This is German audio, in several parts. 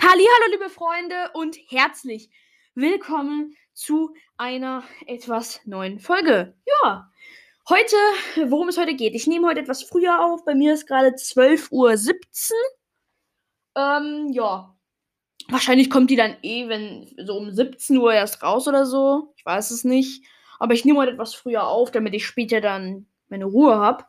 Hallo, liebe Freunde und herzlich willkommen zu einer etwas neuen Folge. Ja, heute, worum es heute geht. Ich nehme heute etwas früher auf. Bei mir ist gerade 12.17 Uhr. Ähm, ja. Wahrscheinlich kommt die dann eh, wenn so um 17 Uhr erst raus oder so. Ich weiß es nicht. Aber ich nehme heute etwas früher auf, damit ich später dann meine Ruhe habe.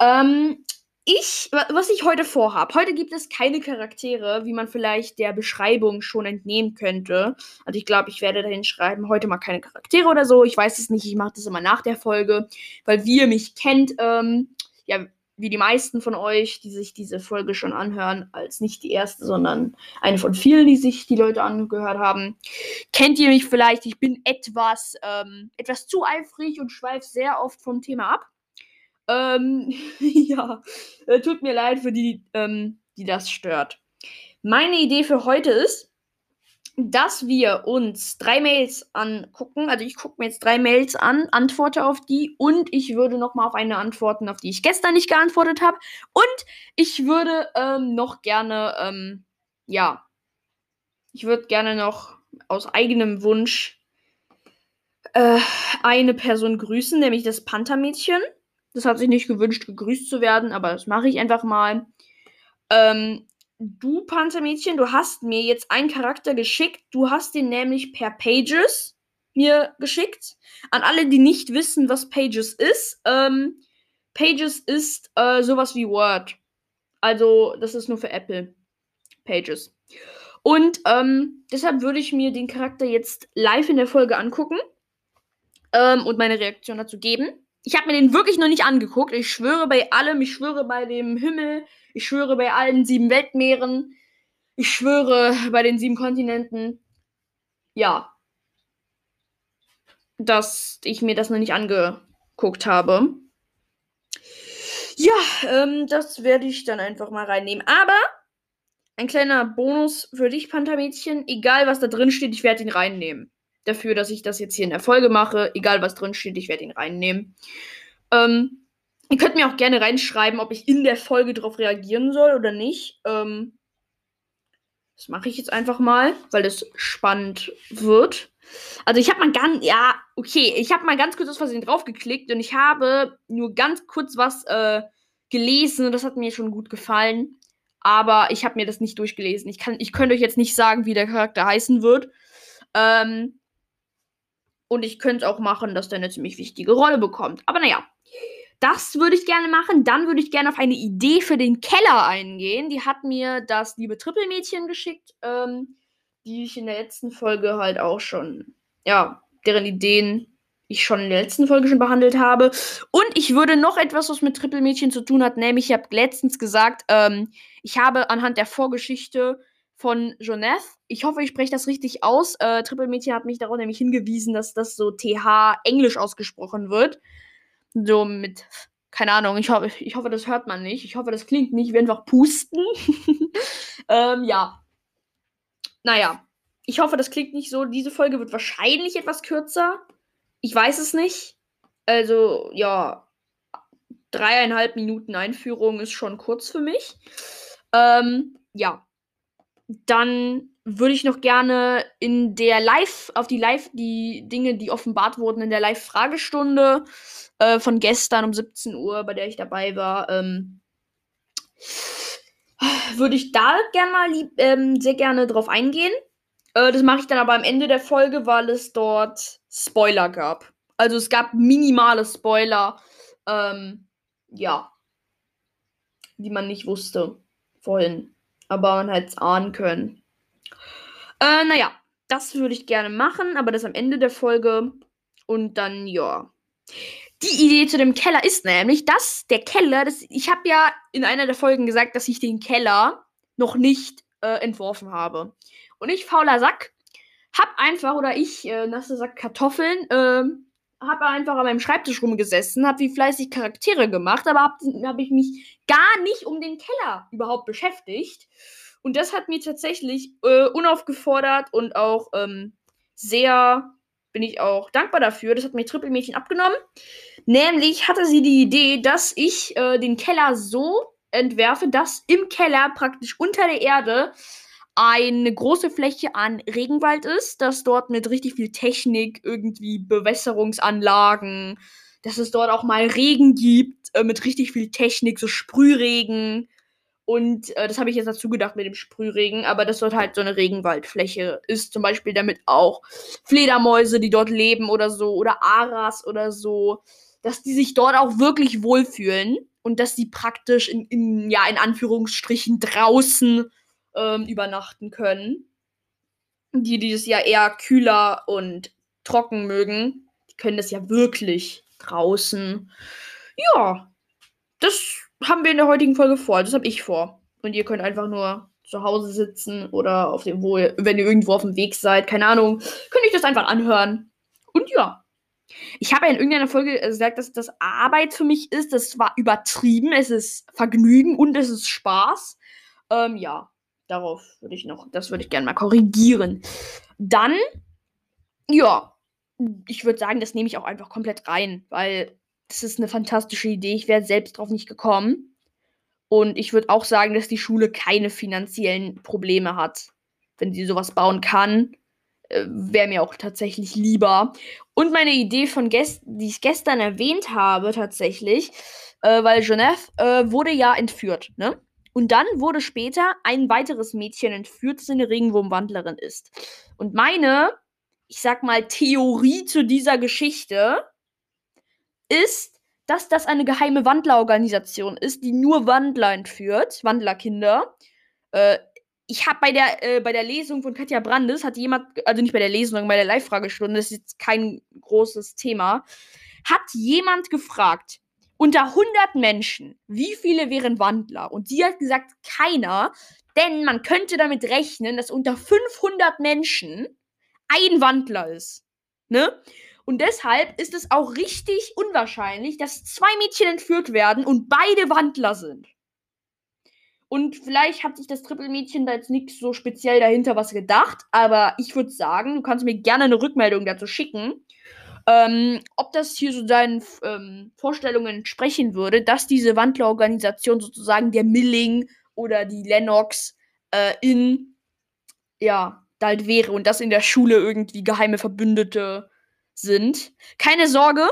Ähm, ich, was ich heute vorhabe, heute gibt es keine Charaktere, wie man vielleicht der Beschreibung schon entnehmen könnte. Also ich glaube, ich werde dahin schreiben, heute mal keine Charaktere oder so. Ich weiß es nicht, ich mache das immer nach der Folge, weil wie ihr mich kennt, ähm, ja, wie die meisten von euch, die sich diese Folge schon anhören, als nicht die erste, sondern eine von vielen, die sich die Leute angehört haben, kennt ihr mich vielleicht. Ich bin etwas, ähm, etwas zu eifrig und schweife sehr oft vom Thema ab. Ähm, ja, äh, tut mir leid für die, ähm, die das stört. Meine Idee für heute ist, dass wir uns drei Mails angucken. Also ich gucke mir jetzt drei Mails an, antworte auf die und ich würde nochmal auf eine antworten, auf die ich gestern nicht geantwortet habe. Und ich würde ähm, noch gerne, ähm, ja, ich würde gerne noch aus eigenem Wunsch äh, eine Person grüßen, nämlich das Panthermädchen. Das hat sich nicht gewünscht, gegrüßt zu werden, aber das mache ich einfach mal. Ähm, du, Panzermädchen, du hast mir jetzt einen Charakter geschickt. Du hast den nämlich per Pages mir geschickt. An alle, die nicht wissen, was Pages ist. Ähm, Pages ist äh, sowas wie Word. Also, das ist nur für Apple. Pages. Und ähm, deshalb würde ich mir den Charakter jetzt live in der Folge angucken ähm, und meine Reaktion dazu geben. Ich habe mir den wirklich noch nicht angeguckt. Ich schwöre bei allem, ich schwöre bei dem Himmel, ich schwöre bei allen sieben Weltmeeren, ich schwöre bei den sieben Kontinenten. Ja. Dass ich mir das noch nicht angeguckt habe. Ja, ähm, das werde ich dann einfach mal reinnehmen. Aber ein kleiner Bonus für dich, Panthermädchen. Egal, was da drin steht, ich werde ihn reinnehmen dafür, dass ich das jetzt hier in der Folge mache. Egal, was drin steht, ich werde ihn reinnehmen. Ähm, ihr könnt mir auch gerne reinschreiben, ob ich in der Folge darauf reagieren soll oder nicht. Ähm, das mache ich jetzt einfach mal, weil das spannend wird. Also ich habe mal ganz, ja, okay, ich habe mal ganz kurz aus Versehen draufgeklickt und ich habe nur ganz kurz was äh, gelesen und das hat mir schon gut gefallen. Aber ich habe mir das nicht durchgelesen. Ich, kann, ich könnte euch jetzt nicht sagen, wie der Charakter heißen wird. Ähm, und ich könnte es auch machen, dass der eine ziemlich wichtige Rolle bekommt. Aber naja, das würde ich gerne machen. Dann würde ich gerne auf eine Idee für den Keller eingehen. Die hat mir das liebe Trippelmädchen geschickt, ähm, die ich in der letzten Folge halt auch schon, ja, deren Ideen ich schon in der letzten Folge schon behandelt habe. Und ich würde noch etwas, was mit Trippelmädchen zu tun hat, nämlich ich habe letztens gesagt, ähm, ich habe anhand der Vorgeschichte von Joneth. Ich hoffe, ich spreche das richtig aus. Äh, Triple Mädchen hat mich darauf nämlich hingewiesen, dass das so TH Englisch ausgesprochen wird. So mit, keine Ahnung, ich hoffe, ich hoffe, das hört man nicht. Ich hoffe, das klingt nicht wie einfach pusten. ähm, ja. Naja. Ich hoffe, das klingt nicht so. Diese Folge wird wahrscheinlich etwas kürzer. Ich weiß es nicht. Also, ja. Dreieinhalb Minuten Einführung ist schon kurz für mich. Ähm, ja dann würde ich noch gerne in der Live, auf die Live, die Dinge, die offenbart wurden in der Live-Fragestunde äh, von gestern um 17 Uhr, bei der ich dabei war, ähm, würde ich da gerne mal lieb, ähm, sehr gerne drauf eingehen. Äh, das mache ich dann aber am Ende der Folge, weil es dort Spoiler gab. Also es gab minimale Spoiler, ähm, ja, die man nicht wusste vorhin aber man hätte es ahnen können. Äh, naja, das würde ich gerne machen, aber das am Ende der Folge. Und dann, ja. Die Idee zu dem Keller ist nämlich, dass der Keller, das, ich habe ja in einer der Folgen gesagt, dass ich den Keller noch nicht äh, entworfen habe. Und ich, fauler Sack, hab einfach, oder ich, äh, nasse Sack Kartoffeln, äh, habe einfach an meinem Schreibtisch rumgesessen, habe wie fleißig Charaktere gemacht, aber habe hab ich mich gar nicht um den Keller überhaupt beschäftigt. Und das hat mir tatsächlich äh, unaufgefordert und auch ähm, sehr, bin ich auch dankbar dafür. Das hat mir Triple Mädchen abgenommen. Nämlich hatte sie die Idee, dass ich äh, den Keller so entwerfe, dass im Keller praktisch unter der Erde eine große Fläche an Regenwald ist, dass dort mit richtig viel Technik irgendwie Bewässerungsanlagen, dass es dort auch mal Regen gibt äh, mit richtig viel Technik, so Sprühregen. Und äh, das habe ich jetzt dazu gedacht mit dem Sprühregen, aber dass dort halt so eine Regenwaldfläche ist, zum Beispiel damit auch Fledermäuse, die dort leben oder so, oder Aras oder so, dass die sich dort auch wirklich wohlfühlen und dass die praktisch in, in ja, in Anführungsstrichen draußen ähm, übernachten können. Die dieses Jahr eher kühler und trocken mögen, die können das ja wirklich draußen. Ja, das haben wir in der heutigen Folge vor. Das habe ich vor. Und ihr könnt einfach nur zu Hause sitzen oder auf dem, wo ihr, wenn ihr irgendwo auf dem Weg seid, keine Ahnung, könnt ihr das einfach anhören. Und ja. Ich habe ja in irgendeiner Folge gesagt, dass das Arbeit für mich ist. Das war übertrieben. Es ist Vergnügen und es ist Spaß. Ähm, ja darauf würde ich noch, das würde ich gerne mal korrigieren. Dann, ja, ich würde sagen, das nehme ich auch einfach komplett rein, weil das ist eine fantastische Idee. Ich wäre selbst drauf nicht gekommen. Und ich würde auch sagen, dass die Schule keine finanziellen Probleme hat. Wenn sie sowas bauen kann, äh, wäre mir auch tatsächlich lieber. Und meine Idee von gestern, die ich gestern erwähnt habe, tatsächlich, äh, weil Genève äh, wurde ja entführt, ne? Und dann wurde später ein weiteres Mädchen entführt, das eine Regenwurmwandlerin ist. Und meine, ich sag mal, Theorie zu dieser Geschichte ist, dass das eine geheime Wandlerorganisation ist, die nur Wandler entführt, Wandlerkinder. Äh, ich habe bei der äh, bei der Lesung von Katja Brandes hat jemand, also nicht bei der Lesung, sondern bei der Live-Fragestunde, das ist jetzt kein großes Thema, hat jemand gefragt, unter 100 Menschen, wie viele wären Wandler? Und sie hat gesagt, keiner, denn man könnte damit rechnen, dass unter 500 Menschen ein Wandler ist. Ne? Und deshalb ist es auch richtig unwahrscheinlich, dass zwei Mädchen entführt werden und beide Wandler sind. Und vielleicht hat sich das Trippelmädchen da jetzt nicht so speziell dahinter was gedacht, aber ich würde sagen, du kannst mir gerne eine Rückmeldung dazu schicken. Ähm, ob das hier so deinen ähm, Vorstellungen entsprechen würde, dass diese Wandlerorganisation sozusagen der Milling oder die Lennox äh, in, ja, da halt wäre und dass in der Schule irgendwie geheime Verbündete sind. Keine Sorge,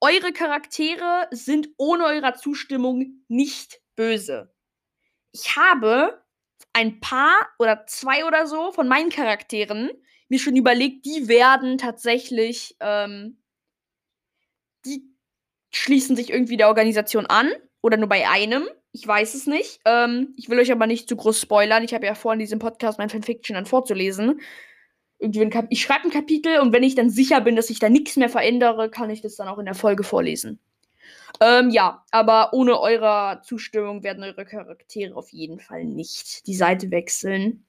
eure Charaktere sind ohne eurer Zustimmung nicht böse. Ich habe ein paar oder zwei oder so von meinen Charakteren mir schon überlegt, die werden tatsächlich, ähm, die schließen sich irgendwie der Organisation an oder nur bei einem. Ich weiß es nicht. Ähm, ich will euch aber nicht zu groß spoilern. Ich habe ja vor, in diesem Podcast mein Fanfiction dann vorzulesen. Irgendwie ich schreibe ein Kapitel und wenn ich dann sicher bin, dass ich da nichts mehr verändere, kann ich das dann auch in der Folge vorlesen. Ähm, ja, aber ohne eurer Zustimmung werden eure Charaktere auf jeden Fall nicht die Seite wechseln.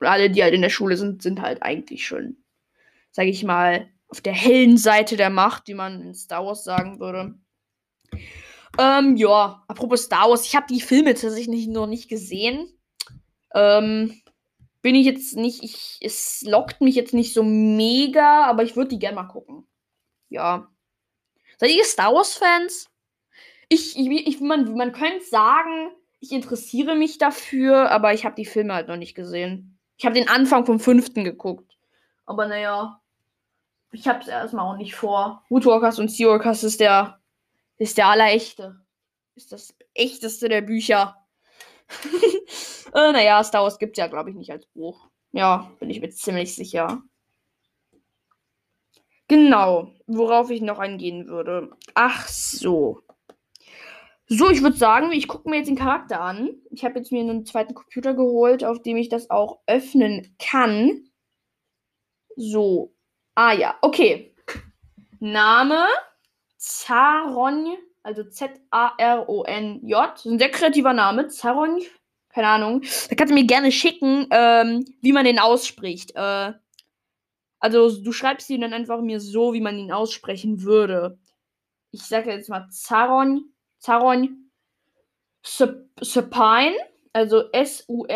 Alle, die halt in der Schule sind, sind halt eigentlich schon, sag ich mal, auf der hellen Seite der Macht, wie man in Star Wars sagen würde. Ähm, ja, apropos Star Wars, ich habe die Filme tatsächlich noch nicht gesehen. Ähm, bin ich jetzt nicht, ich, es lockt mich jetzt nicht so mega, aber ich würde die gerne mal gucken. Ja. Seid ihr Star Wars-Fans? Ich, ich, ich, man, man könnte sagen, ich interessiere mich dafür, aber ich habe die Filme halt noch nicht gesehen. Ich habe den Anfang vom fünften geguckt. Aber naja, ich habe es erstmal auch nicht vor. Woodwalkers und Seawalkers ist der, ist der allerechte. Ist das echteste der Bücher. äh, naja, Star Wars gibt es ja, glaube ich, nicht als Buch. Ja, bin ich mir ziemlich sicher. Genau, worauf ich noch eingehen würde. Ach so. So, ich würde sagen, ich gucke mir jetzt den Charakter an. Ich habe jetzt mir einen zweiten Computer geholt, auf dem ich das auch öffnen kann. So. Ah ja, okay. Name Zaron, also Z-A-R-O-N-J. Ein sehr kreativer Name. Zaron, keine Ahnung. Da kannst du mir gerne schicken, ähm, wie man den ausspricht. Äh, also, du schreibst ihn dann einfach mir so, wie man ihn aussprechen würde. Ich sage jetzt mal Zaron Zaron Supine, also S-U-R-P-I-N-E.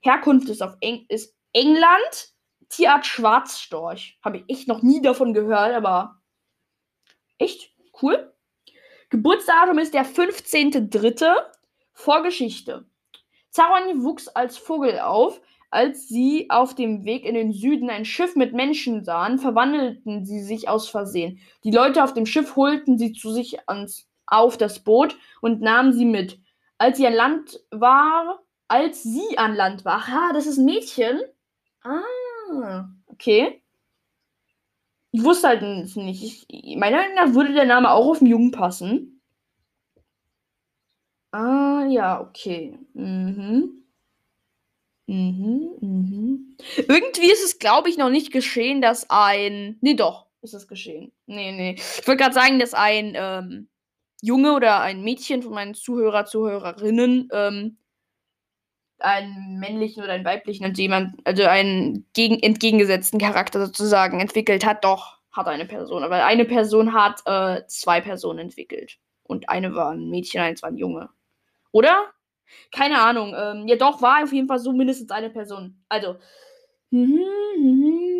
Herkunft ist auf Eng ist England. Tierart Schwarzstorch. Habe ich echt noch nie davon gehört, aber echt cool. Geburtsdatum ist der 15.3. Vorgeschichte. Zaron wuchs als Vogel auf. Als sie auf dem Weg in den Süden ein Schiff mit Menschen sahen, verwandelten sie sich aus Versehen. Die Leute auf dem Schiff holten sie zu sich ans, auf das Boot und nahmen sie mit. Als sie an Land war, als sie an Land war, ha, das ist ein Mädchen. Ah, okay. Ich wusste halt nicht. Ich, meiner Meinung nach würde der Name auch auf den Jungen passen. Ah, ja, okay. Mhm. Mhm, mhm. Irgendwie ist es, glaube ich, noch nicht geschehen, dass ein. Nee, doch, ist es geschehen. Nee, nee. Ich wollte gerade sagen, dass ein ähm, Junge oder ein Mädchen von meinen Zuhörer, Zuhörerinnen ähm, einen männlichen oder einen weiblichen, also jemand, also einen gegen, entgegengesetzten Charakter sozusagen entwickelt hat, doch, hat eine Person. Aber eine Person hat äh, zwei Personen entwickelt. Und eine war ein Mädchen, eins war ein Junge. Oder? Keine Ahnung. Ähm, ja, doch, war auf jeden Fall so mindestens eine Person. Also. Mhm, mhm.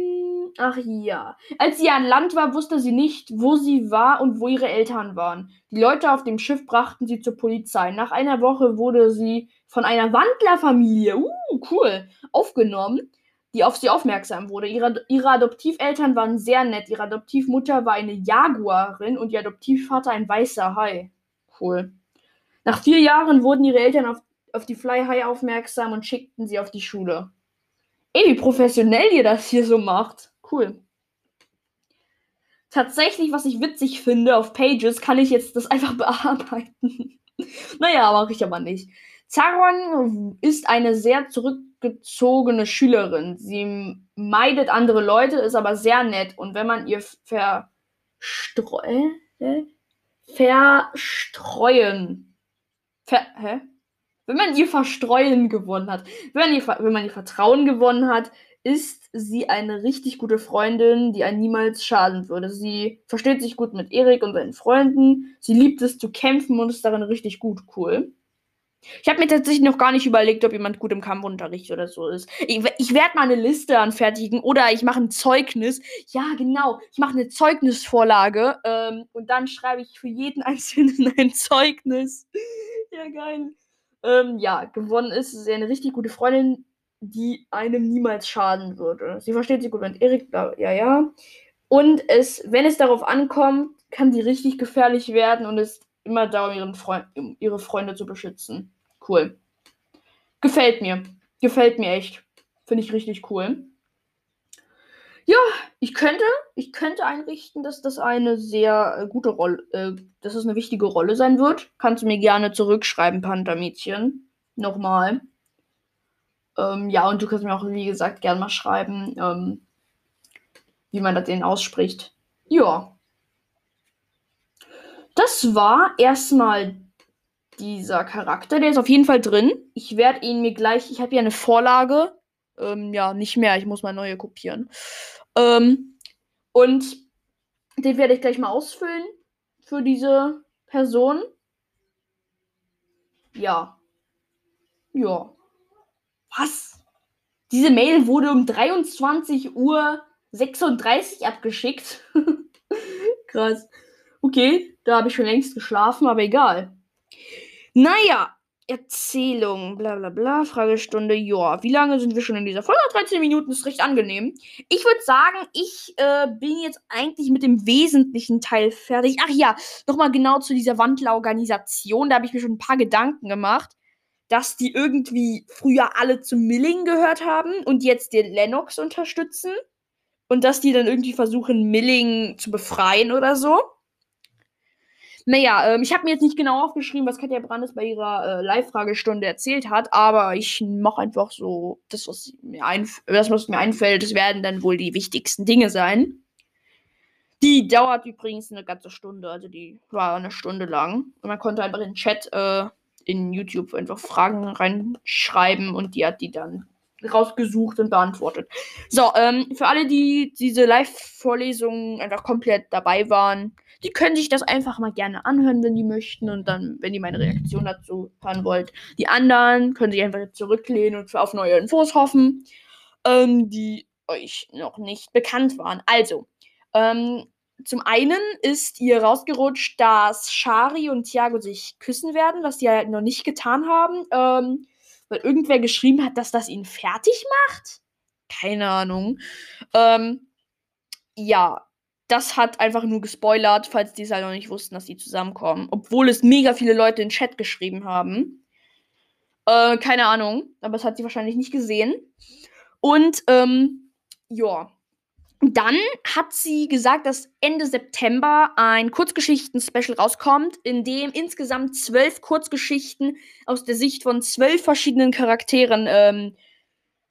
Ach ja. Als sie an Land war, wusste sie nicht, wo sie war und wo ihre Eltern waren. Die Leute auf dem Schiff brachten sie zur Polizei. Nach einer Woche wurde sie von einer Wandlerfamilie, uh, cool, aufgenommen, die auf sie aufmerksam wurde. Ihre, ihre Adoptiveltern waren sehr nett. Ihre Adoptivmutter war eine Jaguarin und ihr Adoptivvater ein weißer Hai. Cool. Nach vier Jahren wurden ihre Eltern auf, auf die Fly High aufmerksam und schickten sie auf die Schule. Ey, wie professionell ihr das hier so macht. Cool. Tatsächlich, was ich witzig finde auf Pages, kann ich jetzt das einfach bearbeiten. naja, mache ich aber nicht. Zaron ist eine sehr zurückgezogene Schülerin. Sie meidet andere Leute, ist aber sehr nett. Und wenn man ihr verstreuen, verstreuen Ver hä? Wenn man ihr Verstreuen gewonnen hat, wenn man, ihr, wenn man ihr Vertrauen gewonnen hat, ist sie eine richtig gute Freundin, die einen niemals schaden würde. Sie versteht sich gut mit Erik und seinen Freunden. Sie liebt es zu kämpfen und ist darin richtig gut. Cool. Ich habe mir tatsächlich noch gar nicht überlegt, ob jemand gut im Kampfunterricht oder so ist. Ich, ich werde mal eine Liste anfertigen oder ich mache ein Zeugnis. Ja, genau. Ich mache eine Zeugnisvorlage ähm, und dann schreibe ich für jeden Einzelnen ein Zeugnis. Ja, geil. Ähm, ja, gewonnen ist sie eine richtig gute Freundin, die einem niemals schaden würde. Sie versteht sich gut mit Erik, ja, ja. Und es, wenn es darauf ankommt, kann sie richtig gefährlich werden und ist immer da, um, ihren Freund, um ihre Freunde zu beschützen. Cool. Gefällt mir. Gefällt mir echt. Finde ich richtig cool. Ja, ich könnte, ich könnte einrichten, dass das eine sehr äh, gute Rolle, äh, dass es eine wichtige Rolle sein wird. Kannst du mir gerne zurückschreiben, Panther-Mädchen. Nochmal. Ähm, ja, und du kannst mir auch, wie gesagt, gerne mal schreiben, ähm, wie man das denn ausspricht. Ja. Das war erstmal dieser Charakter. Der ist auf jeden Fall drin. Ich werde ihn mir gleich. Ich habe hier eine Vorlage. Ähm, ja, nicht mehr. Ich muss mal neue kopieren. Ähm, und den werde ich gleich mal ausfüllen für diese Person. Ja. Ja. Was? Diese Mail wurde um 23 Uhr 36 abgeschickt. Krass. Okay, da habe ich schon längst geschlafen, aber egal. Naja, Erzählung, bla bla bla, Fragestunde, ja. Wie lange sind wir schon in dieser Folge? 13 Minuten ist recht angenehm. Ich würde sagen, ich äh, bin jetzt eigentlich mit dem wesentlichen Teil fertig. Ach ja, nochmal genau zu dieser Wandlerorganisation. Da habe ich mir schon ein paar Gedanken gemacht, dass die irgendwie früher alle zu Milling gehört haben und jetzt den Lennox unterstützen. Und dass die dann irgendwie versuchen, Milling zu befreien oder so. Naja, ähm, ich habe mir jetzt nicht genau aufgeschrieben, was Katja Brandes bei ihrer äh, Live-Fragestunde erzählt hat, aber ich mache einfach so das, was mir, einf das, was mir einfällt. Das werden dann wohl die wichtigsten Dinge sein. Die dauert übrigens eine ganze Stunde, also die war eine Stunde lang. Und man konnte einfach in den Chat äh, in YouTube einfach Fragen reinschreiben und die hat die dann rausgesucht und beantwortet. So, ähm, für alle, die diese Live-Vorlesungen einfach komplett dabei waren, die können sich das einfach mal gerne anhören, wenn die möchten und dann, wenn ihr meine Reaktion dazu hören wollt. Die anderen können sich einfach zurücklehnen und auf neue Infos hoffen, ähm, die euch noch nicht bekannt waren. Also, ähm, zum einen ist ihr rausgerutscht, dass Shari und Thiago sich küssen werden, was sie ja noch nicht getan haben. Ähm, weil irgendwer geschrieben hat, dass das ihn fertig macht. Keine Ahnung. Ähm, ja, das hat einfach nur gespoilert, falls die es halt noch nicht wussten, dass die zusammenkommen. Obwohl es mega viele Leute in den Chat geschrieben haben. Äh, keine Ahnung, aber es hat sie wahrscheinlich nicht gesehen. Und, ähm, ja. Dann hat sie gesagt, dass Ende September ein Kurzgeschichten-Special rauskommt, in dem insgesamt zwölf Kurzgeschichten aus der Sicht von zwölf verschiedenen Charakteren ähm,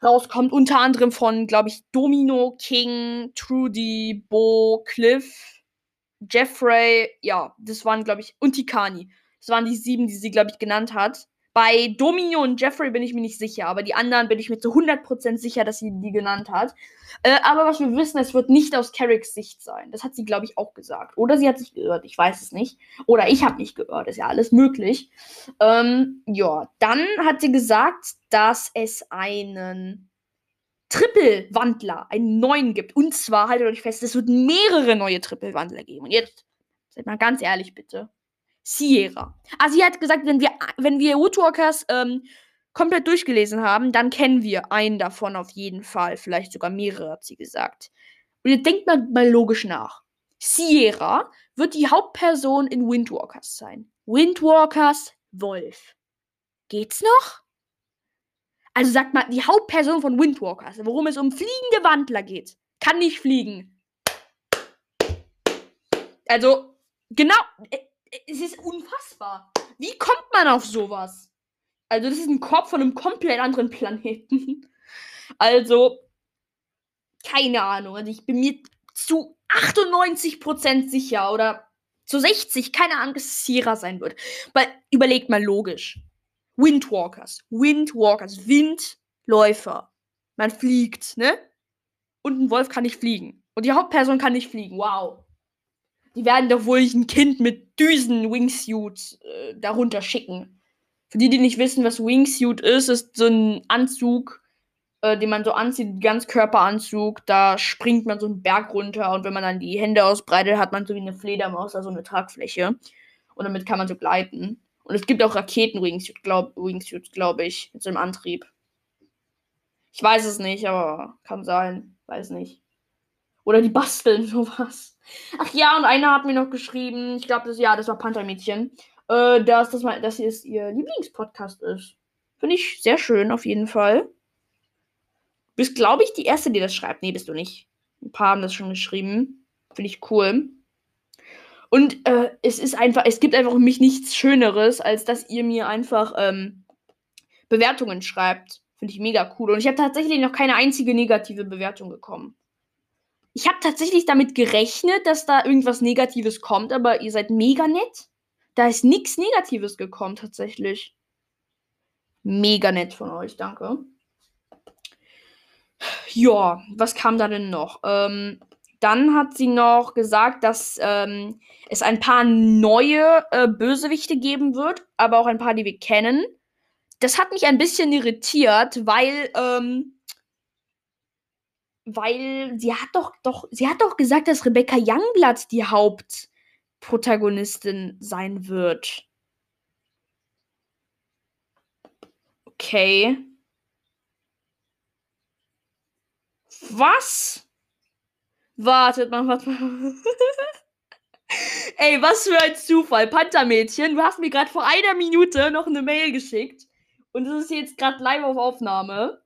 rauskommt. Unter anderem von, glaube ich, Domino, King, Trudy, Bo, Cliff, Jeffrey. Ja, das waren, glaube ich, und Tikani. Das waren die sieben, die sie, glaube ich, genannt hat. Bei Domino und Jeffrey bin ich mir nicht sicher, aber die anderen bin ich mir zu 100% sicher, dass sie die genannt hat. Äh, aber was wir wissen, es wird nicht aus Carricks Sicht sein. Das hat sie, glaube ich, auch gesagt. Oder sie hat sich geirrt, ich weiß es nicht. Oder ich habe nicht geirrt, ist ja alles möglich. Ähm, ja, dann hat sie gesagt, dass es einen Triple-Wandler, einen neuen gibt. Und zwar, haltet euch fest, es wird mehrere neue Triple-Wandler geben. Und jetzt, seid mal ganz ehrlich, bitte. Sierra. Ah, sie hat gesagt, wenn wir, wenn wir Woodwalkers ähm, komplett durchgelesen haben, dann kennen wir einen davon auf jeden Fall. Vielleicht sogar mehrere, hat sie gesagt. Und ihr denkt mal, mal logisch nach. Sierra wird die Hauptperson in Windwalkers sein. Windwalkers Wolf. Geht's noch? Also sagt mal, die Hauptperson von Windwalkers, worum es um fliegende Wandler geht, kann nicht fliegen. Also, genau, äh, es ist unfassbar. Wie kommt man auf sowas? Also, das ist ein Kopf von einem komplett anderen Planeten. Also, keine Ahnung. Also, ich bin mir zu 98% sicher oder zu 60, keine Ahnung, dass es Sierra sein wird. Weil, überlegt mal logisch. Windwalkers. Windwalkers. Windläufer. Man fliegt, ne? Und ein Wolf kann nicht fliegen. Und die Hauptperson kann nicht fliegen. Wow. Die werden doch wohl ein Kind mit Düsen-Wingsuit äh, darunter schicken. Für die, die nicht wissen, was Wingsuit ist, ist so ein Anzug, äh, den man so anzieht, ganz Körperanzug. Da springt man so einen Berg runter und wenn man dann die Hände ausbreitet, hat man so wie eine Fledermaus, also eine Tragfläche. Und damit kann man so gleiten. Und es gibt auch Raketen-Wingsuits, glaube glaub ich, mit so einem Antrieb. Ich weiß es nicht, aber kann sein. Weiß nicht. Oder die basteln sowas. Ach ja, und einer hat mir noch geschrieben, ich glaube, das, ja, das war Panthermädchen, äh, dass, das mal, dass es ihr Lieblingspodcast ist. Finde ich sehr schön, auf jeden Fall. Bist, glaube ich, die Erste, die das schreibt. Nee, bist du nicht. Ein paar haben das schon geschrieben. Finde ich cool. Und äh, es ist einfach, es gibt einfach für mich nichts Schöneres, als dass ihr mir einfach ähm, Bewertungen schreibt. Finde ich mega cool. Und ich habe tatsächlich noch keine einzige negative Bewertung bekommen. Ich habe tatsächlich damit gerechnet, dass da irgendwas Negatives kommt, aber ihr seid mega nett. Da ist nichts Negatives gekommen, tatsächlich. Mega nett von euch, danke. Ja, was kam da denn noch? Ähm, dann hat sie noch gesagt, dass ähm, es ein paar neue äh, Bösewichte geben wird, aber auch ein paar, die wir kennen. Das hat mich ein bisschen irritiert, weil, ähm, weil sie hat doch, doch, sie hat doch gesagt, dass Rebecca Youngblood die Hauptprotagonistin sein wird. Okay. Was? Wartet mal, warte mal. Ey, was für ein Zufall. Panthermädchen, du hast mir gerade vor einer Minute noch eine Mail geschickt. Und es ist jetzt gerade live auf Aufnahme.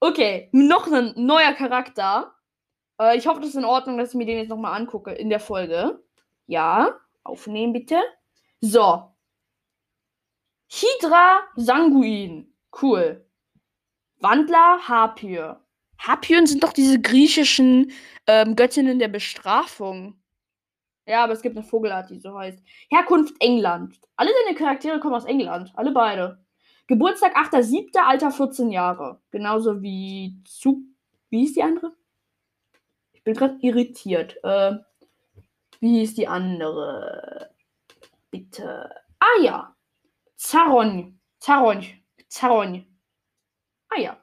Okay, noch ein neuer Charakter. Äh, ich hoffe, das ist in Ordnung, dass ich mir den jetzt nochmal angucke in der Folge. Ja, aufnehmen bitte. So. Hydra Sanguin. Cool. Wandler Harpy. Harpyen sind doch diese griechischen ähm, Göttinnen der Bestrafung. Ja, aber es gibt eine Vogelart, die so heißt. Herkunft England. Alle deine Charaktere kommen aus England. Alle beide. Geburtstag 8.7., Alter 14 Jahre. Genauso wie zu. Wie hieß die andere? Ich bin gerade irritiert. Äh, wie hieß die andere? Bitte. Ah ja. Zaron. Zaron. Zaron. Ah ja.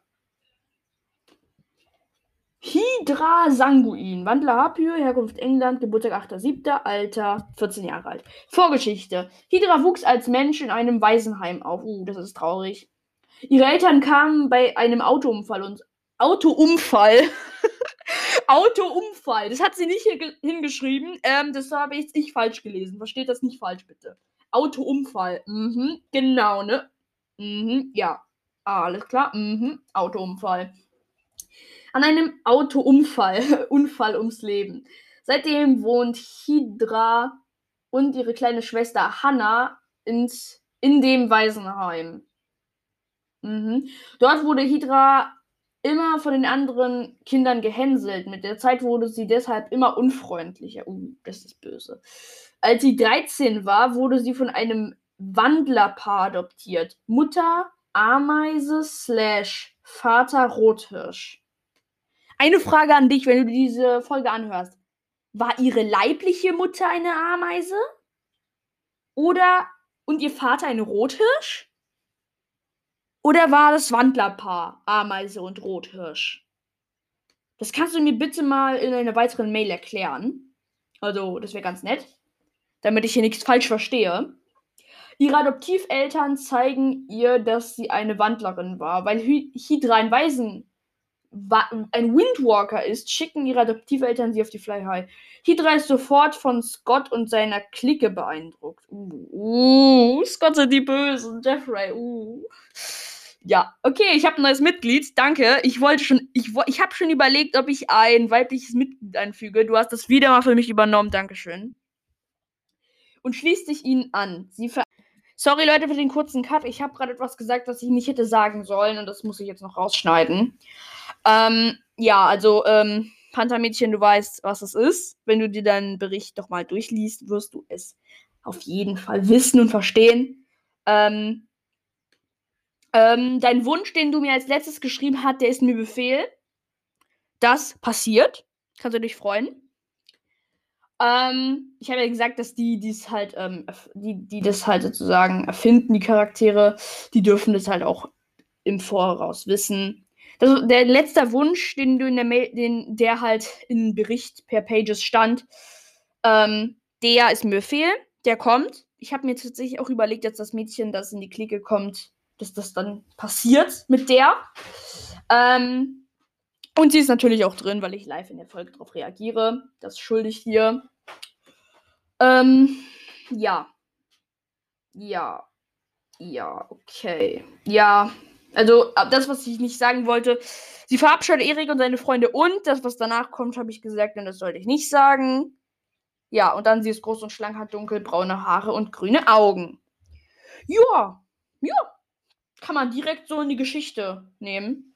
Hydra Sanguin, Wandler Harpyr, Herkunft England, Geburtstag 8.7., Alter 14 Jahre alt. Vorgeschichte. Hydra wuchs als Mensch in einem Waisenheim auf. Uh, das ist traurig. Ihre Eltern kamen bei einem Autounfall und Autounfall. Autounfall. Das hat sie nicht hier hingeschrieben. Ähm, das habe ich, ich falsch gelesen. Versteht das nicht falsch, bitte. Autounfall. Mhm, genau, ne? Mhm, ja. Alles klar. Mhm, Autounfall. An einem Autounfall. Unfall ums Leben. Seitdem wohnt Hydra und ihre kleine Schwester Hannah ins, in dem Waisenheim. Mhm. Dort wurde Hydra immer von den anderen Kindern gehänselt. Mit der Zeit wurde sie deshalb immer unfreundlicher. Uh, das ist böse. Als sie 13 war, wurde sie von einem Wandlerpaar adoptiert. Mutter Ameise slash Vater Rothirsch. Eine Frage an dich, wenn du diese Folge anhörst. War ihre leibliche Mutter eine Ameise? Oder und ihr Vater ein Rothirsch? Oder war das Wandlerpaar Ameise und Rothirsch? Das kannst du mir bitte mal in einer weiteren Mail erklären. Also, das wäre ganz nett. Damit ich hier nichts falsch verstehe. Ihre Adoptiveltern zeigen ihr, dass sie eine Wandlerin war. Weil Hydra ein Waisen ein Windwalker ist, schicken ihre Adoptiveltern sie auf die Fly High. Hydra ist sofort von Scott und seiner Clique beeindruckt. Uh, uh Scott sind die Bösen. Jeffrey, uh. Ja, okay, ich habe ein neues Mitglied. Danke. Ich wollte schon, ich, ich habe schon überlegt, ob ich ein weibliches Mitglied einfüge. Du hast das wieder mal für mich übernommen. Dankeschön. Und schließt dich ihnen an. Sie ver Sorry, Leute, für den kurzen Cut. Ich habe gerade etwas gesagt, was ich nicht hätte sagen sollen. Und das muss ich jetzt noch rausschneiden. Ähm, ja, also, ähm, Panthermädchen, du weißt, was es ist. Wenn du dir deinen Bericht doch mal durchliest, wirst du es auf jeden Fall wissen und verstehen. Ähm, ähm, dein Wunsch, den du mir als letztes geschrieben hast, der ist mir Befehl. Das passiert. Kannst du dich freuen. Ähm, ich habe ja gesagt, dass die, die's halt, ähm, die, die das halt sozusagen erfinden, die Charaktere, die dürfen das halt auch im Voraus wissen. Das, der letzte Wunsch, den du in der Mail, den, der halt im Bericht per Pages stand, ähm, der ist mir Befehl, der kommt. Ich habe mir tatsächlich auch überlegt, dass das Mädchen, das in die Clique kommt, dass das dann passiert mit der. Ähm, und sie ist natürlich auch drin, weil ich live in der Folge darauf reagiere. Das schuldig hier. Ähm, ja. Ja. Ja, okay. Ja. Also, das, was ich nicht sagen wollte. Sie verabscheut Erik und seine Freunde und das, was danach kommt, habe ich gesagt, und das sollte ich nicht sagen. Ja, und dann sie ist groß und schlank, hat dunkelbraune Haare und grüne Augen. Ja. Ja kann man direkt so in die Geschichte nehmen.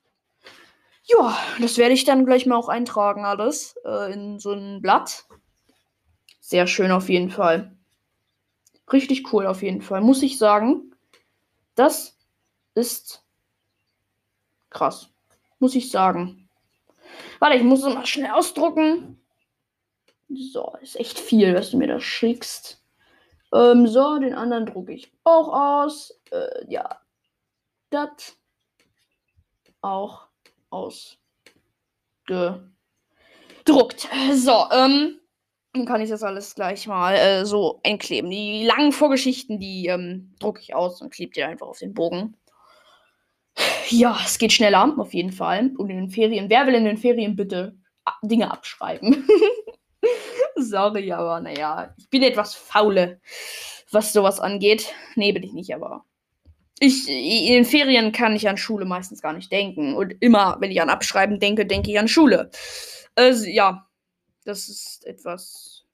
Ja, das werde ich dann gleich mal auch eintragen, alles äh, in so ein Blatt. Sehr schön auf jeden Fall. Richtig cool auf jeden Fall, muss ich sagen. Das ist krass, muss ich sagen. Warte, ich muss es mal schnell ausdrucken. So, ist echt viel, was du mir da schickst. Ähm, so, den anderen drucke ich auch aus. Äh, ja, das auch ausgedruckt. So, ähm, dann kann ich das alles gleich mal äh, so einkleben. Die langen Vorgeschichten, die ähm, drucke ich aus und klebe die einfach auf den Bogen. Ja, es geht schneller, auf jeden Fall. Und in den Ferien, wer will in den Ferien bitte Dinge abschreiben? Sorry, aber naja, ich bin etwas faule, was sowas angeht. Nee, bin ich nicht, aber ich, in den Ferien kann ich an Schule meistens gar nicht denken. Und immer, wenn ich an Abschreiben denke, denke ich an Schule. Also, ja, das ist etwas,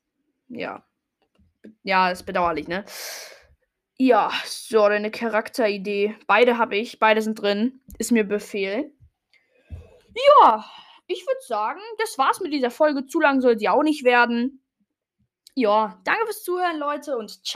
ja, ja, ist bedauerlich, ne? Ja, so, eine Charakteridee. Beide habe ich, beide sind drin. Ist mir Befehl. Ja, ich würde sagen, das war's mit dieser Folge. Zu lang soll sie auch nicht werden. Ja, danke fürs Zuhören, Leute, und ciao.